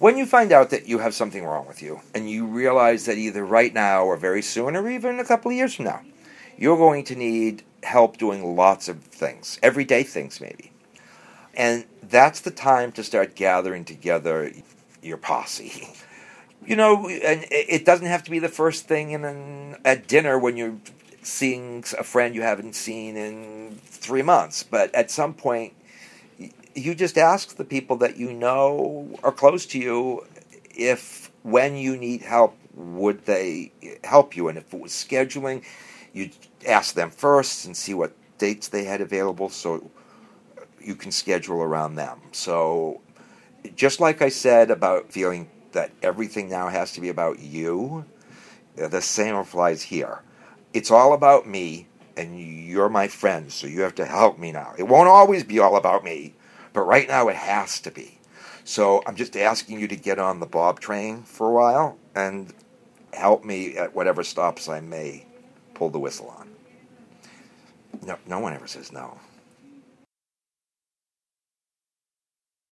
When you find out that you have something wrong with you, and you realize that either right now or very soon or even a couple of years from now, you're going to need help doing lots of things, everyday things maybe. And that's the time to start gathering together your posse. You know, and it doesn't have to be the first thing in an, at dinner when you're seeing a friend you haven't seen in three months. But at some point, you just ask the people that you know are close to you if when you need help, would they help you? And if it was scheduling, you ask them first and see what dates they had available so you can schedule around them. So, just like I said about feeling that everything now has to be about you, the same applies here. It's all about me, and you're my friend, so you have to help me now. It won't always be all about me, but right now it has to be. So I'm just asking you to get on the Bob train for a while and help me at whatever stops I may pull the whistle on. No, no one ever says no.